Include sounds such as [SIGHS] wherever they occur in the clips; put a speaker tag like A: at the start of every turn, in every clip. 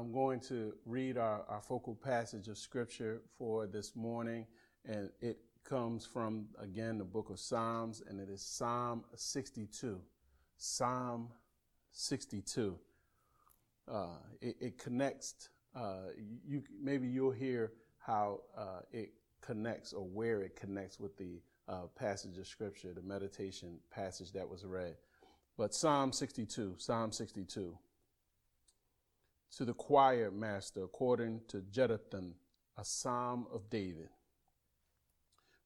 A: I'm going to read our, our focal passage of scripture for this morning, and it comes from, again, the book of Psalms, and it is Psalm 62. Psalm 62. Uh, it, it, connects, uh, you, maybe you'll hear how uh, it connects or where it connects with the uh, passage of scripture, the meditation passage that was read. But Psalm 62, Psalm 62. To the choir master, according to Jeduthun, a psalm of David.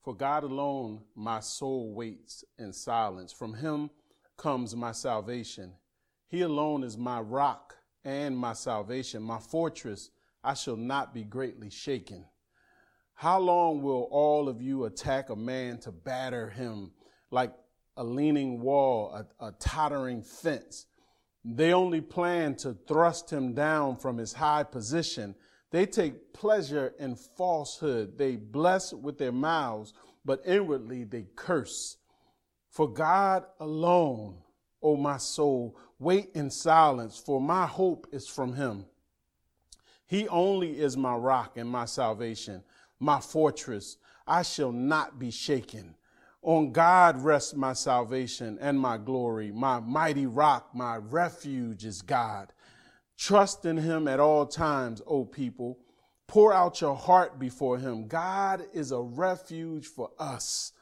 A: For God alone my soul waits in silence. From him comes my salvation. He alone is my rock and my salvation, my fortress. I shall not be greatly shaken. How long will all of you attack a man to batter him like a leaning wall, a, a tottering fence? They only plan to thrust him down from his high position. They take pleasure in falsehood. They bless with their mouths, but inwardly they curse. For God alone, O my soul, wait in silence, for my hope is from him. He only is my rock and my salvation my fortress. I shall not be shaken. On God rests my salvation and my glory. My mighty rock, my refuge is God. Trust in him at all times, O people. Pour out your heart before him. God is a refuge for us.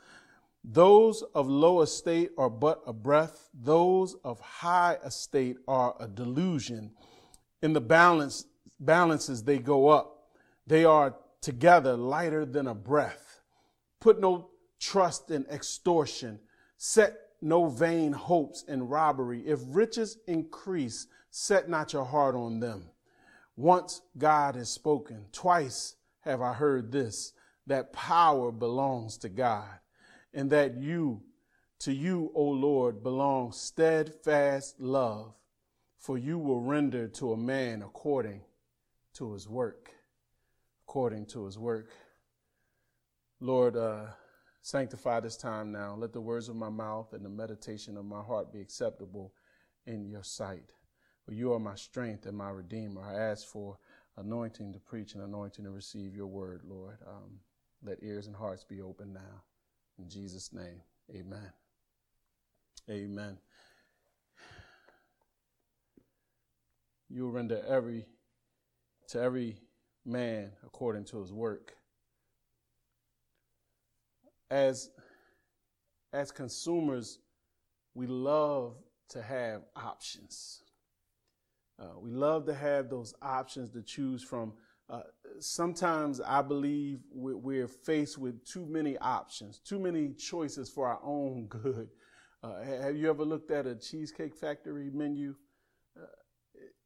A: Those of low estate are but a breath. Those of high estate are a delusion. In the balance, balances, they go up. They are together lighter than a breath. Put no trust in extortion. Set no vain hopes in robbery. If riches increase, set not your heart on them. Once God has spoken, twice have I heard this, that power belongs to God, and that you, to you, O Lord, belongs steadfast love, for you will render to a man according to his work according to his work. Lord, uh, sanctify this time now. Let the words of my mouth and the meditation of my heart be acceptable in your sight. For you are my strength and my redeemer. I ask for anointing to preach and anointing to receive your word, Lord. Um, let ears and hearts be open now. In Jesus' name, amen. Amen. You will render every to every man according to his work. As, as consumers, we love to have options. Uh, we love to have those options to choose from. Uh, sometimes I believe we're faced with too many options, too many choices for our own [LAUGHS] good. Uh, have you ever looked at a Cheesecake Factory menu?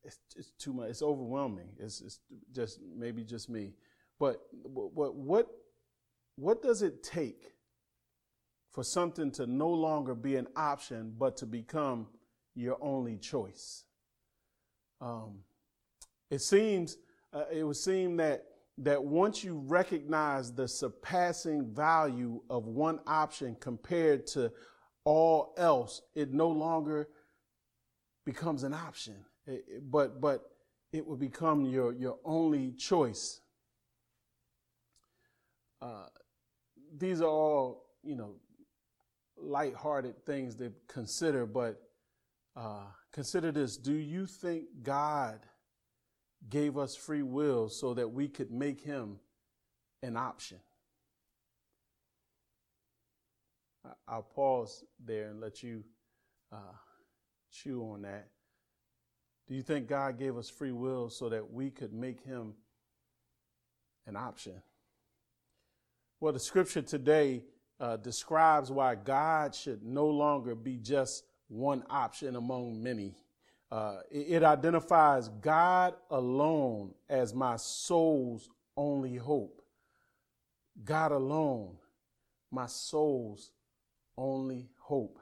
A: it's, it's too much. It's overwhelming. It's, it's just maybe just me. But what what what does it take for something to no longer be an option, but to become your only choice? Um, it seems uh, it would seem that that once you recognize the surpassing value of one option compared to all else, it no longer becomes an option but but it will become your your only choice. Uh, these are all you know light-hearted things to consider, but uh, consider this: Do you think God gave us free will so that we could make Him an option? I'll pause there and let you uh, chew on that. Do you think God gave us free will so that we could make him an option? Well, the scripture today uh, describes why God should no longer be just one option among many. Uh, it, it identifies God alone as my soul's only hope. God alone, my soul's only hope.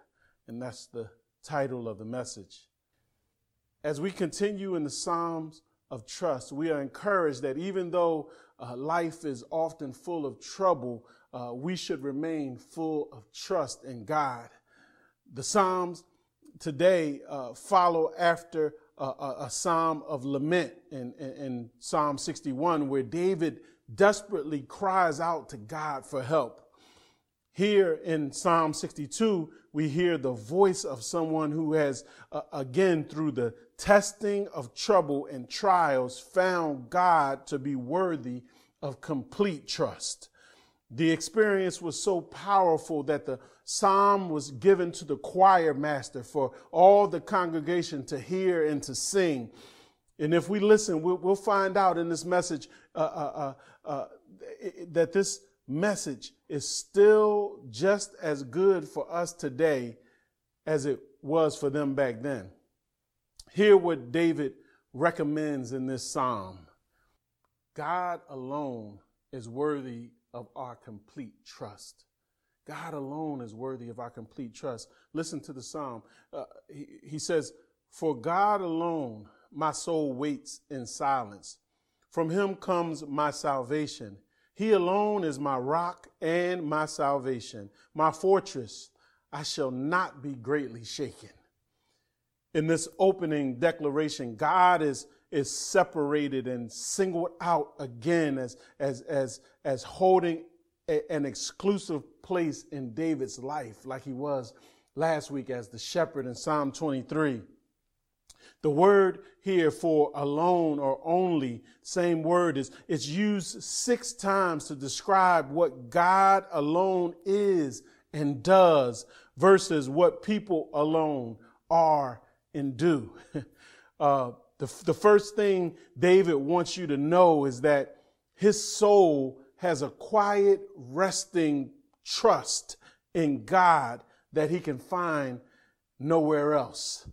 A: And that's the title of the message. As we continue in the Psalms of trust, we are encouraged that even though uh, life is often full of trouble, uh, we should remain full of trust in God. The Psalms today uh, follow after a, a, a psalm of lament in, in, in Psalm 61 where David desperately cries out to God for help. Here in Psalm 62, we hear the voice of someone who has, uh, again, through the testing of trouble and trials, found God to be worthy of complete trust. The experience was so powerful that the psalm was given to the choir master for all the congregation to hear and to sing. And if we listen, we'll, find out in this message uh, uh, uh, uh that this message is still just as good for us today as it was for them back then. Hear what David recommends in this psalm God alone is worthy of our complete trust. God alone is worthy of our complete trust. Listen to the psalm. Uh, he, he says, For God alone my soul waits in silence. From him comes my salvation. He alone is my rock and my salvation, my fortress. I shall not be greatly shaken. In this opening declaration, God is, is separated and singled out again as, as, as, as holding a, an exclusive place in David's life, like he was last week as the shepherd in Psalm 23. The word here for alone or only, same word is, it's used six times to describe what God alone is and does versus what people alone are and do. [LAUGHS] uh, the, the first thing David wants you to know is that his soul has a quiet, resting trust in God that he can find nowhere else.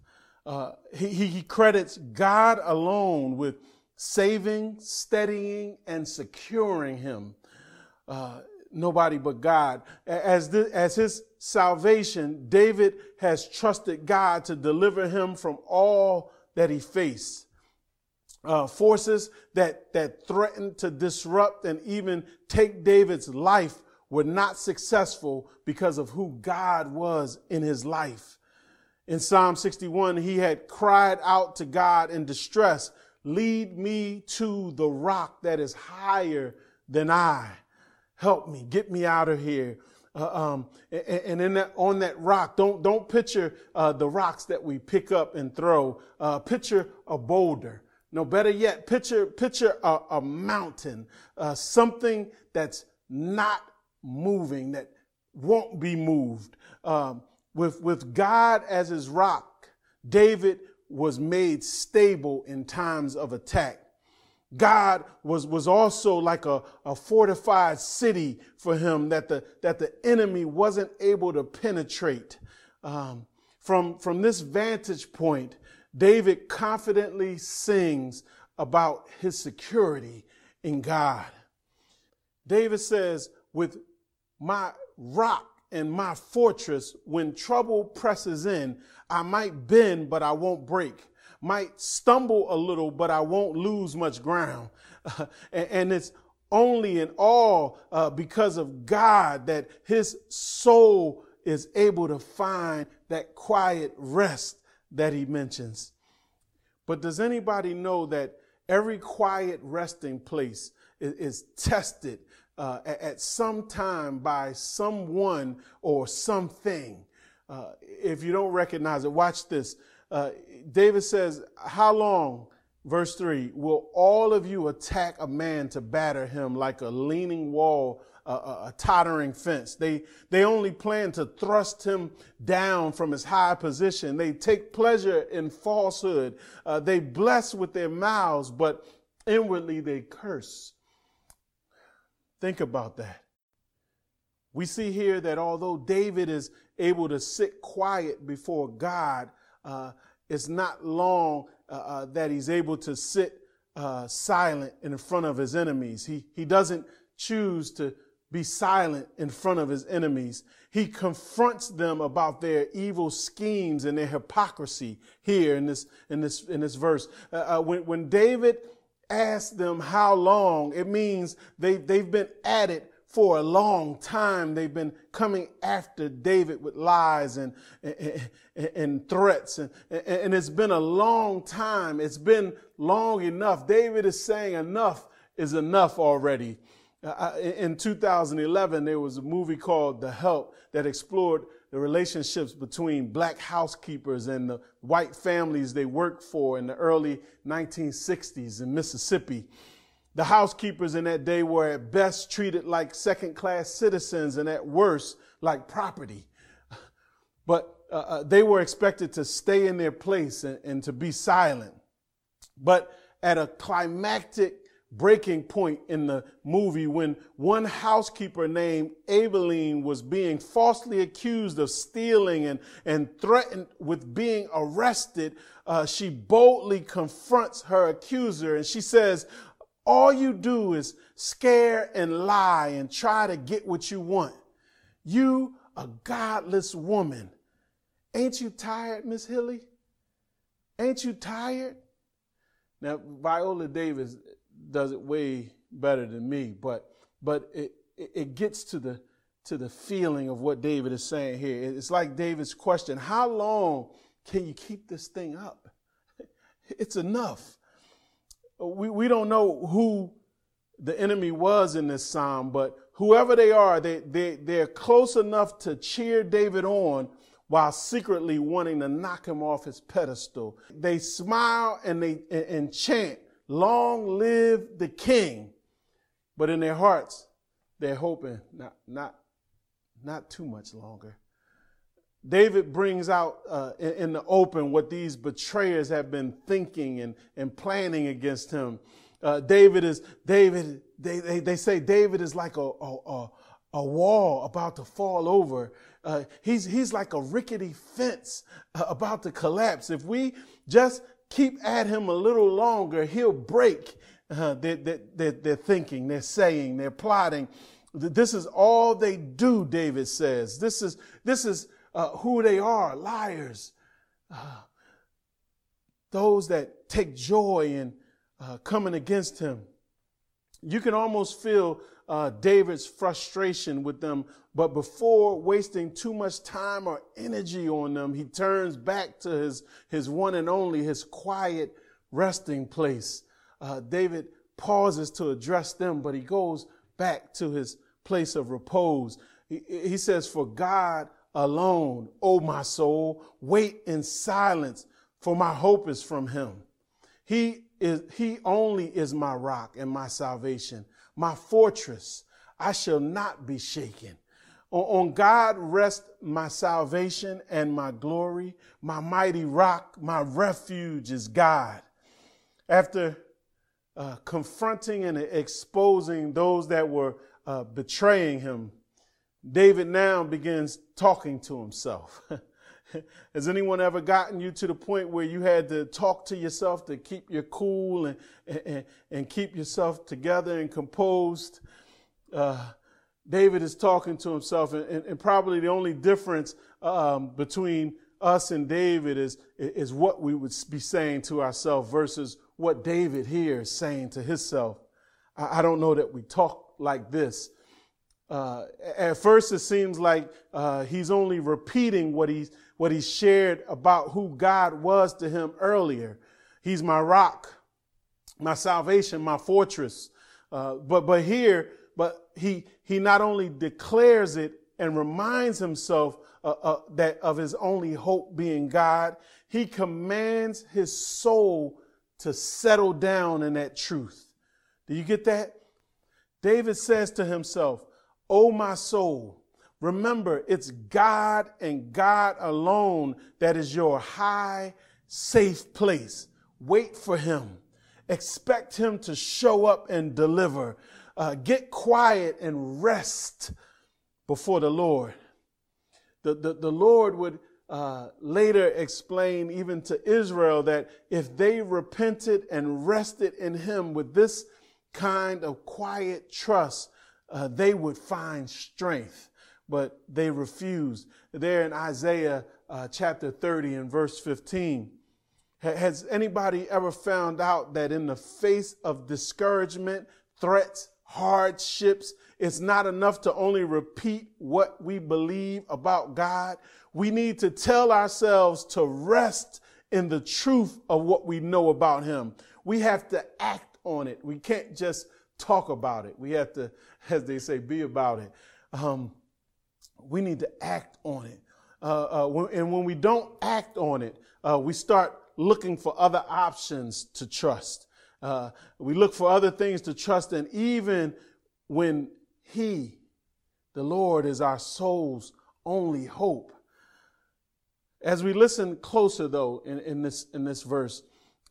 A: Uh, he, he credits God alone with saving, steadying, and securing him. Uh, nobody but God. As, the, as his salvation, David has trusted God to deliver him from all that he faced. Uh, forces that, that threatened to disrupt and even take David's life were not successful because of who God was in his life. In Psalm 61, he had cried out to God in distress, lead me to the rock that is higher than I. Help me, get me out of here. Uh, um, and, and in that, on that rock, don't, don't picture uh, the rocks that we pick up and throw. Uh, picture a boulder. No, better yet, picture, picture a, a mountain, uh, something that's not moving, that won't be moved. Um, with, with God as his rock, David was made stable in times of attack. God was, was also like a, a fortified city for him that the, that the enemy wasn't able to penetrate. Um, from, from this vantage point, David confidently sings about his security in God. David says, with my rock and my fortress, when trouble presses in, I might bend, but I won't break. Might stumble a little, but I won't lose much ground. [LAUGHS] And, it's only in all uh, because of God that his soul is able to find that quiet rest that he mentions. But does anybody know that every quiet resting place is, is tested uh, at some time by someone or something. Uh, if you don't recognize it, watch this. Uh, David says, How long, verse 3, will all of you attack a man to batter him like a leaning wall, a, a tottering fence? They, they only plan to thrust him down from his high position. They take pleasure in falsehood. Uh, they bless with their mouths, but inwardly they curse. Think about that. We see here that although David is able to sit quiet before God, uh, it's not long uh, uh, that he's able to sit uh, silent in front of his enemies. He, he doesn't choose to be silent in front of his enemies. He confronts them about their evil schemes and their hypocrisy here in this, in this, in this verse. Uh, when, when David ask them how long, it means they, they've been at it for a long time they've been coming after David with lies and, and, and threats. And, and it's been a long time. It's been long enough. David is saying enough is enough already. Uh, in 2011, there was a movie called The Help that explored the relationships between black housekeepers and the white families they worked for in the early 1960s in Mississippi. The housekeepers in that day were at best treated like second class citizens and at worst like property. [LAUGHS] But uh, uh, they were expected to stay in their place and, and to be silent. But at a climactic breaking point in the movie when one housekeeper named Aibileen was being falsely accused of stealing and, and threatened with being arrested. Uh, she boldly confronts her accuser and she says, all you do is scare and lie and try to get what you want. You, a godless woman. Ain't you tired, Miss Hilly? Ain't you tired? Now, Viola Davis does it way better than me, but but it, it gets to the to the feeling of what David is saying here. It's like David's question, how long can you keep this thing up? [LAUGHS] It's enough. We, we don't know who the enemy was in this psalm, but whoever they are, they, they, they're close enough to cheer David on while secretly wanting to knock him off his pedestal. They smile and they and, and chant, long live the king. But in their hearts, they're hoping not, not, not too much longer. David brings out uh, in, the open what these betrayers have been thinking and, and planning against him. Uh, David is, David, they, they, they say David is like a, a, a wall about to fall over. Uh, he's, he's like a rickety fence uh, about to collapse. If we just keep at him a little longer, he'll break. Uh, they're, they're, they're thinking, they're saying, they're plotting. This is all they do, David says. This is, this is uh, who they are liars. Uh, those that take joy in uh, coming against him. You can almost feel uh, David's frustration with them, but before wasting too much time or energy on them, he turns back to his, his one and only, his quiet resting place. Uh, David pauses to address them, but he goes back to his place of repose. He, he says, For God alone, O my soul, wait in silence, for my hope is from him. He is, he only is my rock and my salvation my fortress. I shall not be shaken. On God rest my salvation and my glory. My mighty rock, my refuge is God. After uh, confronting and exposing those that were uh, betraying him, David now begins talking to himself. [LAUGHS] Has anyone ever gotten you to the point where you had to talk to yourself to keep your cool and, and, and keep yourself together and composed? Uh, David is talking to himself, and, and, probably the only difference um, between us and David is, is what we would be saying to ourselves versus what David here is saying to himself. I, I don't know that we talk like this. Uh, at first, it seems like uh, he's only repeating what he's what he shared about who God was to him earlier. He's my rock, my salvation, my fortress. Uh, but but here, but he he not only declares it and reminds himself uh, uh, that of his only hope being God, he commands his soul to settle down in that truth. Do you get that? David says to himself, "Oh my soul." Remember, it's God and God alone that is your high, safe place. Wait for Him. Expect Him to show up and deliver. Uh, get quiet and rest before the Lord. The, the, the Lord would uh, later explain, even to Israel, that if they repented and rested in Him with this kind of quiet trust, uh, they would find strength but they refused. There in Isaiah uh, chapter 30 and verse 15. Has anybody ever found out that in the face of discouragement, threats, hardships. It's not enough to only repeat what we believe about God. We need to tell ourselves to rest in the truth of what we know about Him. We have to act on it. We can't just talk about it. We have to, [LAUGHS] as they say, be about it. Um, we need to act on it. Uh, uh, and when we don't act on it, uh, we start looking for other options to trust. Uh, we look for other things to trust And even when He, the Lord, is our soul's only hope. As we listen closer, though, in, in this in this verse,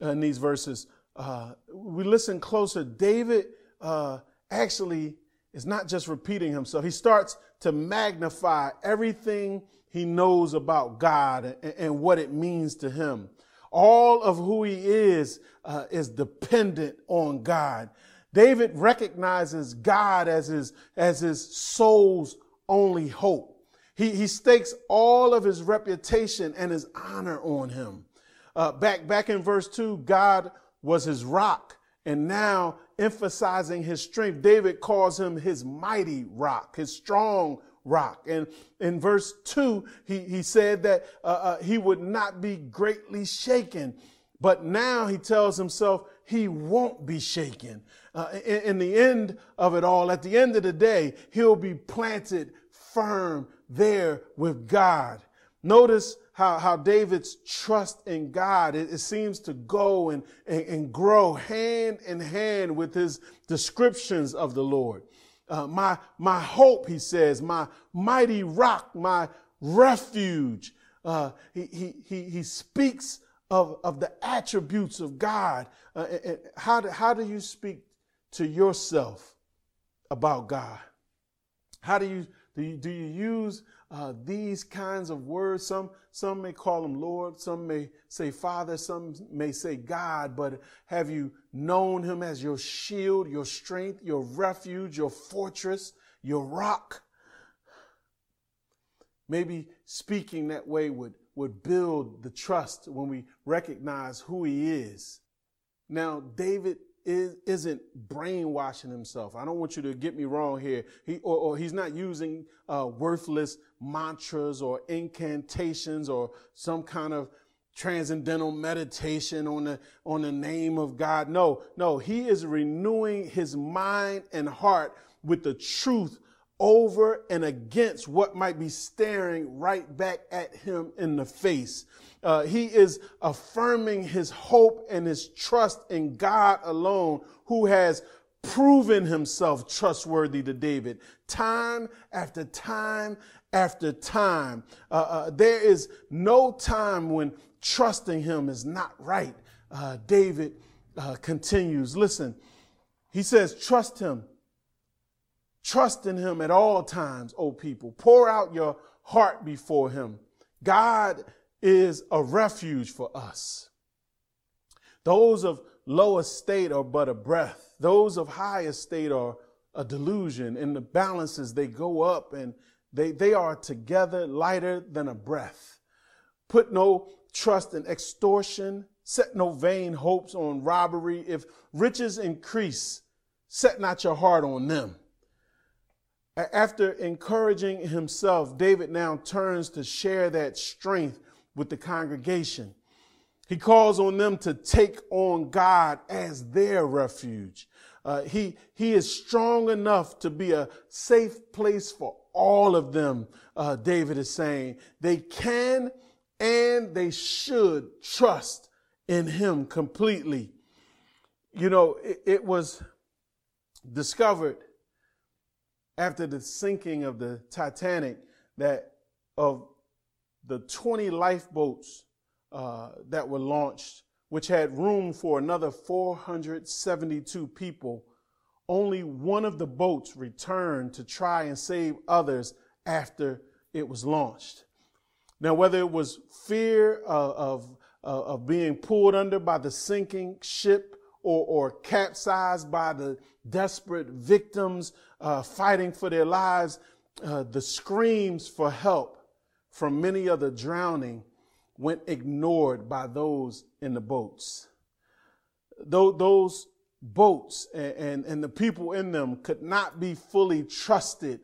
A: uh, in these verses, uh, we listen closer. David uh, actually is not just repeating himself. He starts to magnify everything he knows about God and, and what it means to him. All of who he is uh, is dependent on God. David recognizes God as his as his soul's only hope. He, he stakes all of his reputation and his honor on him. Uh, back, back in verse 2, God was his rock. And now, emphasizing his strength, David calls him his mighty rock, his strong rock. And in verse 2, he, he said that uh, uh, he would not be greatly shaken. But now he tells himself he won't be shaken. Uh, in, in the end of it all, at the end of the day, he'll be planted firm there with God. Notice how, how David's trust in God, it, it seems to go and, and, and, grow hand in hand with his descriptions of the Lord. Uh, my, my hope, he says, my mighty rock, my refuge. Uh, he, he, he, he speaks of, of the attributes of God. Uh, how, do, how do you speak to yourself about God? How do you do you, do you use uh, these kinds of words? Some, some may call him Lord, some may say Father, some may say God, but have you known him as your shield, your strength, your refuge, your fortress, your rock? Maybe speaking that way would, would build the trust when we recognize who he is. Now, David isn't brainwashing himself. I don't want you to get me wrong here. He, or, or he's not using uh, worthless mantras or incantations or some kind of transcendental meditation on the, on the name of God. No, no, he is renewing his mind and heart with the truth over and against what might be staring right back at him in the face. Uh, he is affirming his hope and his trust in God alone, who has proven himself trustworthy to David time after time after time. Uh, uh, there is no time when trusting him is not right. Uh, David uh, continues. Listen, he says, trust him. Trust in him at all times, O people. Pour out your heart before him. God is a refuge for us. Those of low estate are but a breath. Those of high estate are a delusion. In the balances, they go up and they, they are together lighter than a breath. Put no trust in extortion. Set no vain hopes on robbery. If riches increase, set not your heart on them. After encouraging himself, David now turns to share that strength with the congregation. He calls on them to take on God as their refuge. Uh, he, he is strong enough to be a safe place for all of them, uh, David is saying. They can and they should trust in him completely. You know, it, it was discovered after the sinking of the Titanic that of the 20 lifeboats uh, that were launched, which had room for another 472 people, only one of the boats returned to try and save others after it was launched. Now, whether it was fear of, of, uh, of being pulled under by the sinking ship or, or capsized by the desperate victims uh, fighting for their lives, uh, the screams for help from many of the drowning went ignored by those in the boats. Those boats and, and, and the people in them could not be fully trusted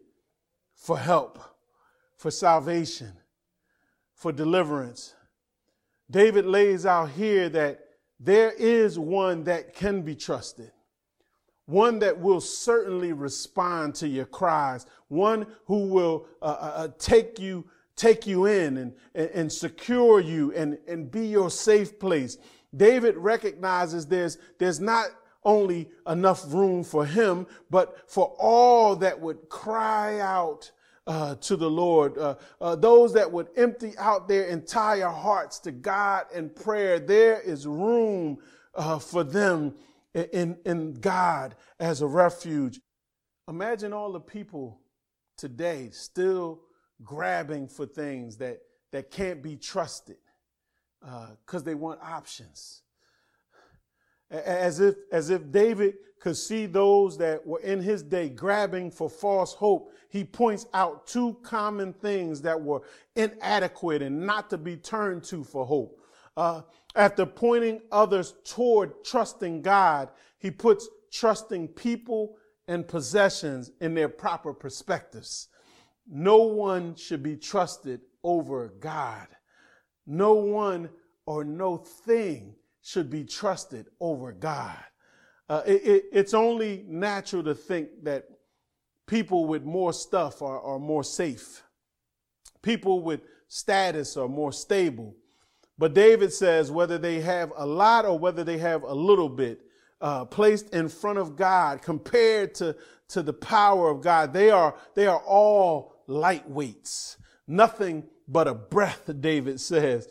A: for help, for salvation, for deliverance. David lays out here that there is one that can be trusted, one that will certainly respond to your cries, one who will uh, uh, uh take you take you in and, and, and secure you and, and be your safe place. David recognizes there's, there's not only enough room for him, but for all that would cry out uh, to the Lord, uh, uh, those that would empty out their entire hearts to God in prayer. There is room uh, for them in, in God as a refuge. Imagine all the people today still grabbing for things that, that can't be trusted because uh, they want options. As if, as if David could see those that were in his day grabbing for false hope, he points out two common things that were inadequate and not to be turned to for hope. Uh, after pointing others toward trusting God, he puts trusting people and possessions in their proper perspectives. No one should be trusted over God. No one or no thing should be trusted over God. Uh, it, it, it's only natural to think that people with more stuff are, are more safe. People with status are more stable. But David says whether they have a lot or whether they have a little bit, uh, placed in front of God compared to, to the power of God, they are, they are all lightweights, nothing but a breath, [LAUGHS] David says.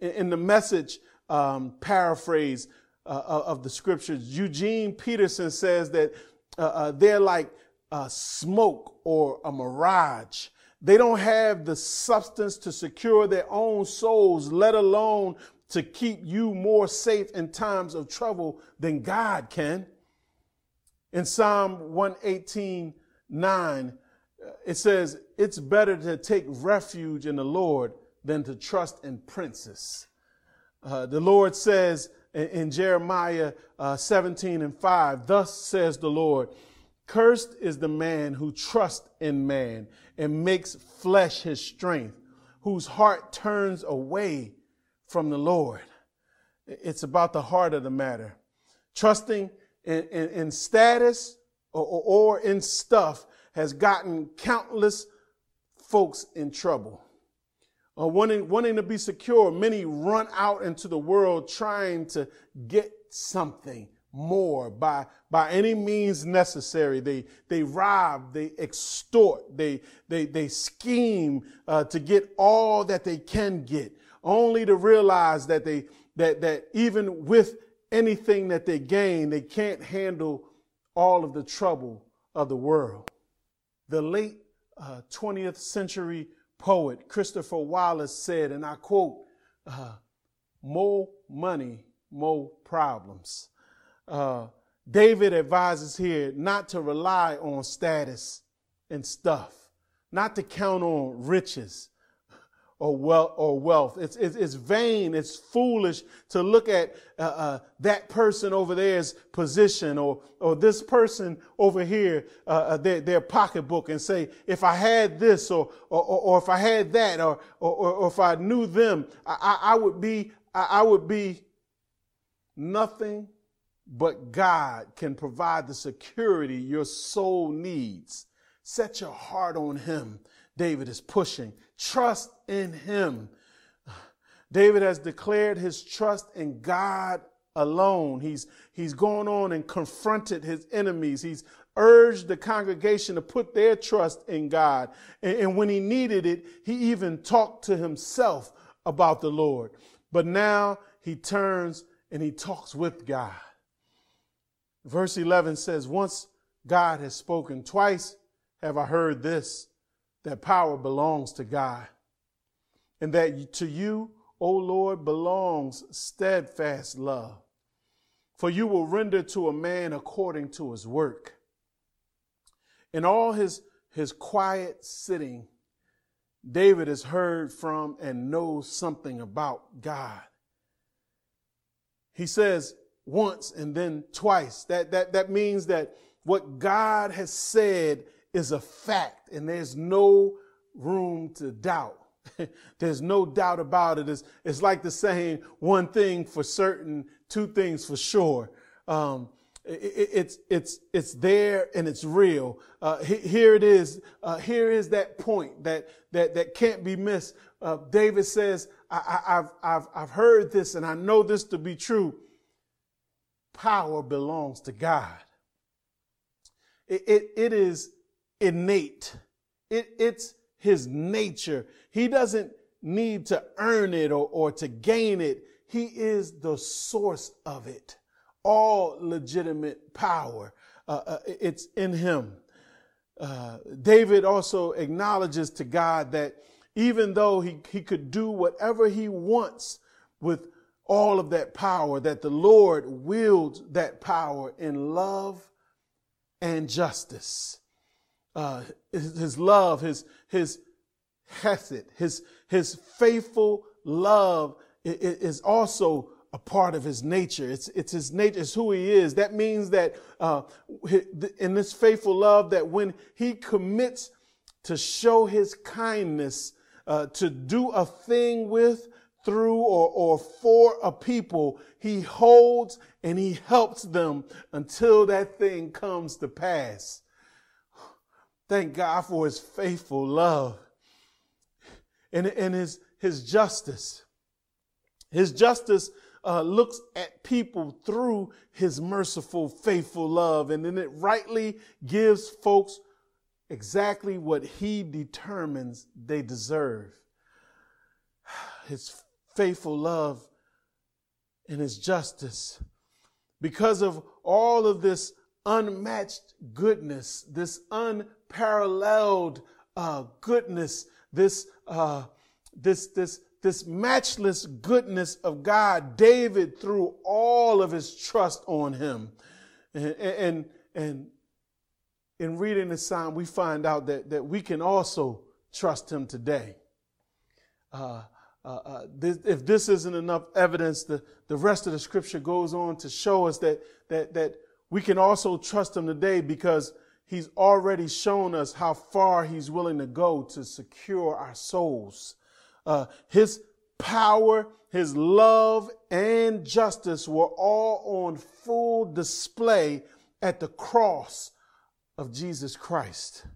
A: In the message um, paraphrase uh, of the scriptures, Eugene Peterson says that uh, uh, they're like smoke or a mirage. They don't have the substance to secure their own souls, let alone to keep you more safe in times of trouble than God can. In Psalm 118, 9, it says, It's better to take refuge in the Lord than to trust in princes. Uh, the Lord says in, Jeremiah uh, 17 and 5, Thus says the Lord, Cursed is the man who trusts in man and makes flesh his strength, whose heart turns away from the Lord. It's about the heart of the matter. Trusting in, in, in status or, or in stuff has gotten countless folks in trouble. Uh, wanting, wanting to be secure, many run out into the world trying to get something more by, by any means necessary. They, they rob, they extort, they, they, they scheme uh, to get all that they can get, only to realize that they, that, that even with anything that they gain, they can't handle all of the trouble of the world the late uh, 20th century poet Christopher Wallace said, and I quote, uh, more money, more problems. Uh, David advises here not to rely on status and stuff, not to count on riches, or wealth or wealth. It's, it's, it's vain. It's foolish to look at uh, uh, that person over there's position or, or this person over here, uh, uh, their, their pocketbook and say, if I had this or, or, or if I had that or, or, or if I knew them, I, I would be, I would be nothing but God can provide the security your soul needs. Set your heart on him. David is pushing. Trust in him. David has declared his trust in God alone. He's, he's gone on and confronted his enemies. He's urged the congregation to put their trust in God. And, and when he needed it, he even talked to himself about the Lord. But now he turns and he talks with God. Verse 11 says, Once God has spoken, twice have I heard this that power belongs to God. And that to you, O Lord, belongs steadfast love. For you will render to a man according to his work. In all his, his quiet sitting, David has heard from and knows something about God. He says, once and then twice. That, that, that means that what God has said is a fact and there's no room to doubt. [LAUGHS] there's no doubt about it. It's, it's like the saying, one thing for certain, two things for sure. Um, it, it's it's it's there and it's real. Uh, here it is. Uh, here is that point that that that can't be missed. Uh, David says, I, have I've I've heard this and I know this to be true. Power belongs to God. It, it, it is innate. It, it's his nature. He doesn't need to earn it or, or to gain it. He is the source of it. All legitimate power. Uh, uh, it's in him. Uh, David also acknowledges to God that even though he, he could do whatever he wants with all of that power, that the Lord wields that power in love and justice. Uh, his, love, his, his hesed, his, his faithful love is also a part of his nature. It's, it's his nature. It's who he is. That means that uh, in this faithful love, that when he commits to show his kindness, uh, to do a thing with, through, or, or for a people, he holds and he helps them until that thing comes to pass. Thank God for his faithful love and, and his, his justice. His justice uh, looks at people through his merciful, faithful love, and then it rightly gives folks exactly what he determines they deserve. [SIGHS] His faithful love and his justice. Because of all of this unmatched goodness, this unparalleled uh, goodness, this, uh, this, this, this matchless goodness of God, David threw all of his trust on him. And, and, and in reading the psalm, we find out that, that we can also trust him today. Uh, uh, uh, this, if this isn't enough evidence, the, the rest of the scripture goes on to show us that, that, that we can also trust him today because he's already shown us how far he's willing to go to secure our souls. Uh, his power, his love, and justice were all on full display at the cross of Jesus Christ.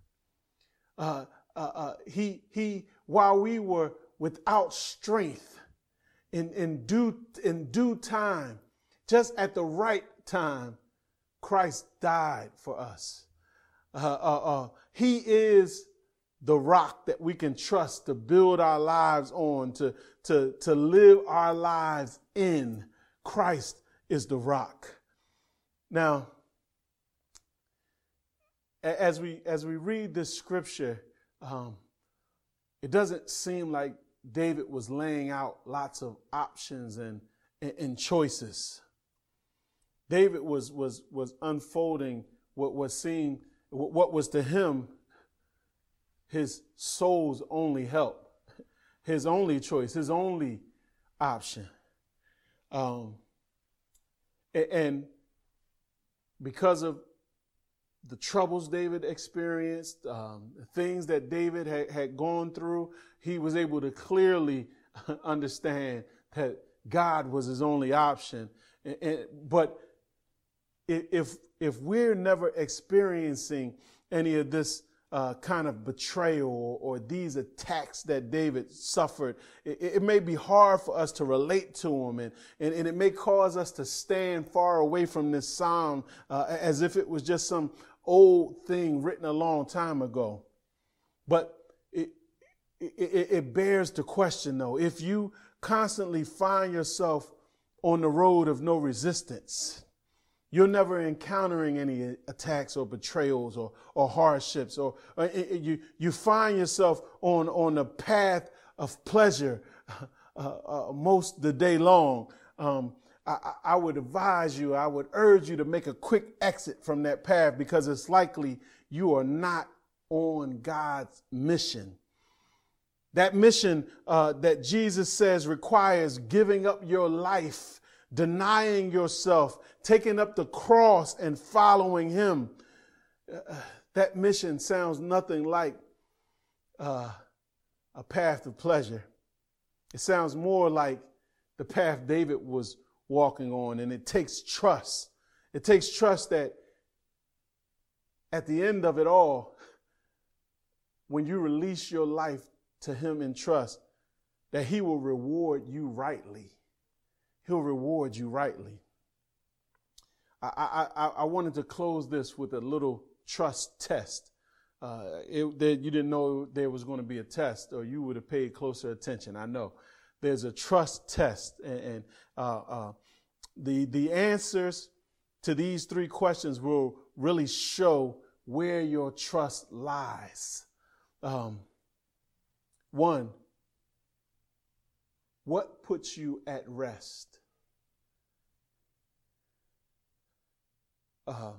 A: Uh, uh, uh he, he, while we were without strength in, in, due, in due time, just at the right time, Christ died for us. Uh, uh, uh, he is the rock that we can trust to build our lives on, to, to, to live our lives in. Christ is the rock. Now, as we as we read this scripture, um, it doesn't seem like David was laying out lots of options and, and, choices. David was, was, was unfolding what was seen, what was to him his soul's only help, his only choice, his only option. Um, and because of the troubles David experienced, um, things that David had, had gone through, he was able to clearly [LAUGHS] understand that God was his only option. And, and, but if, if we're never experiencing any of this uh, kind of betrayal or, these attacks that David suffered, it, it, may be hard for us to relate to him, and, and, and, it may cause us to stand far away from this psalm uh, as if it was just some old thing written a long time ago. But it, it, it bears the question though, if you constantly find yourself on the road of no resistance, you're never encountering any attacks or betrayals or, or hardships, or, or you, you find yourself on, on the path of pleasure [LAUGHS] uh, uh, most the day long. Um, I, I would advise you, I would urge you to make a quick exit from that path because it's likely you are not on God's mission. That mission uh, that Jesus says requires giving up your life denying yourself, taking up the cross and following Him. Uh, that mission sounds nothing like uh, a path of pleasure. It sounds more like the path David was walking on, and it takes trust. It takes trust that at the end of it all, when you release your life to Him in trust, that He will reward you rightly. He'll reward you rightly. I, I, I wanted to close this with a little trust test. Uh, it, you didn't know there was going to be a test, or you would have paid closer attention. I know there's a trust test, and, and uh, uh, the the answers to these three questions will really show where your trust lies. Um, one, what puts you at rest? Uh,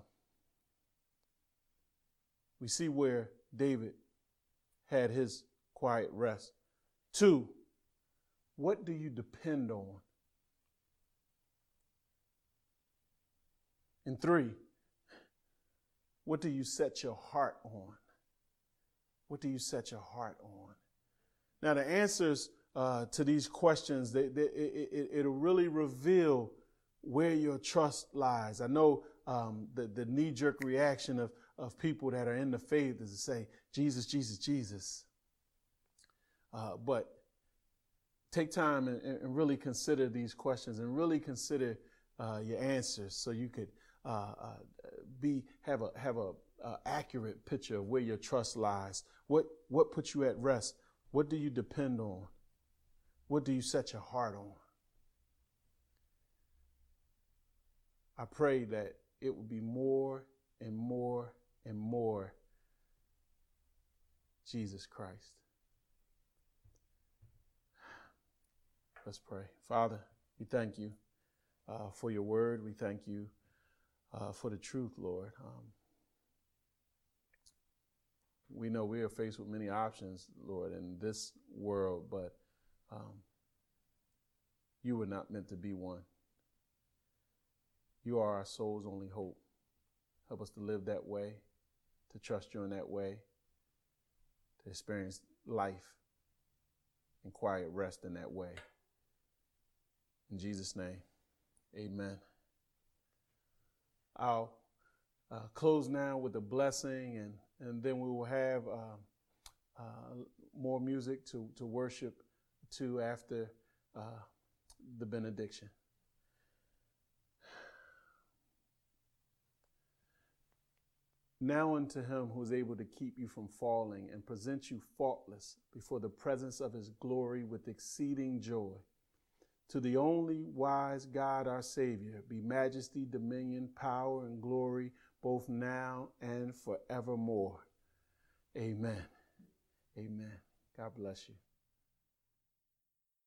A: we see where David had his quiet rest. Two, what do you depend on? And three, what do you set your heart on? What do you set your heart on? Now, the answers uh, to these questions, they, they, it, it, will really reveal where your trust lies. I know um, the, the knee jerk reaction of, of people that are in the faith is to say, Jesus, Jesus, Jesus. Uh, but take time and, and, really consider these questions and really consider uh, your answers so you could uh, uh be have a have a, accurate picture of where your trust lies. What what puts you at rest? What do you depend on? What do you set your heart on? I pray that it will be more and more and more Jesus Christ. Let's pray. Father, we thank you uh, for your word. We thank you uh, for the truth, Lord. Um, we know we are faced with many options, Lord, in this world, but um, you were not meant to be one. You are our soul's only hope. Help us to live that way, to trust you in that way, to experience life and quiet rest in that way. In Jesus' name, amen. I'll uh, close now with a blessing, and, and then we will have uh, uh, more music to, to worship to after uh, the benediction. Now unto him who is able to keep you from falling and present you faultless before the presence of his glory with exceeding joy. To the only wise God, our Savior, be majesty, dominion, power, and glory, both now and forevermore. Amen. Amen. God bless you.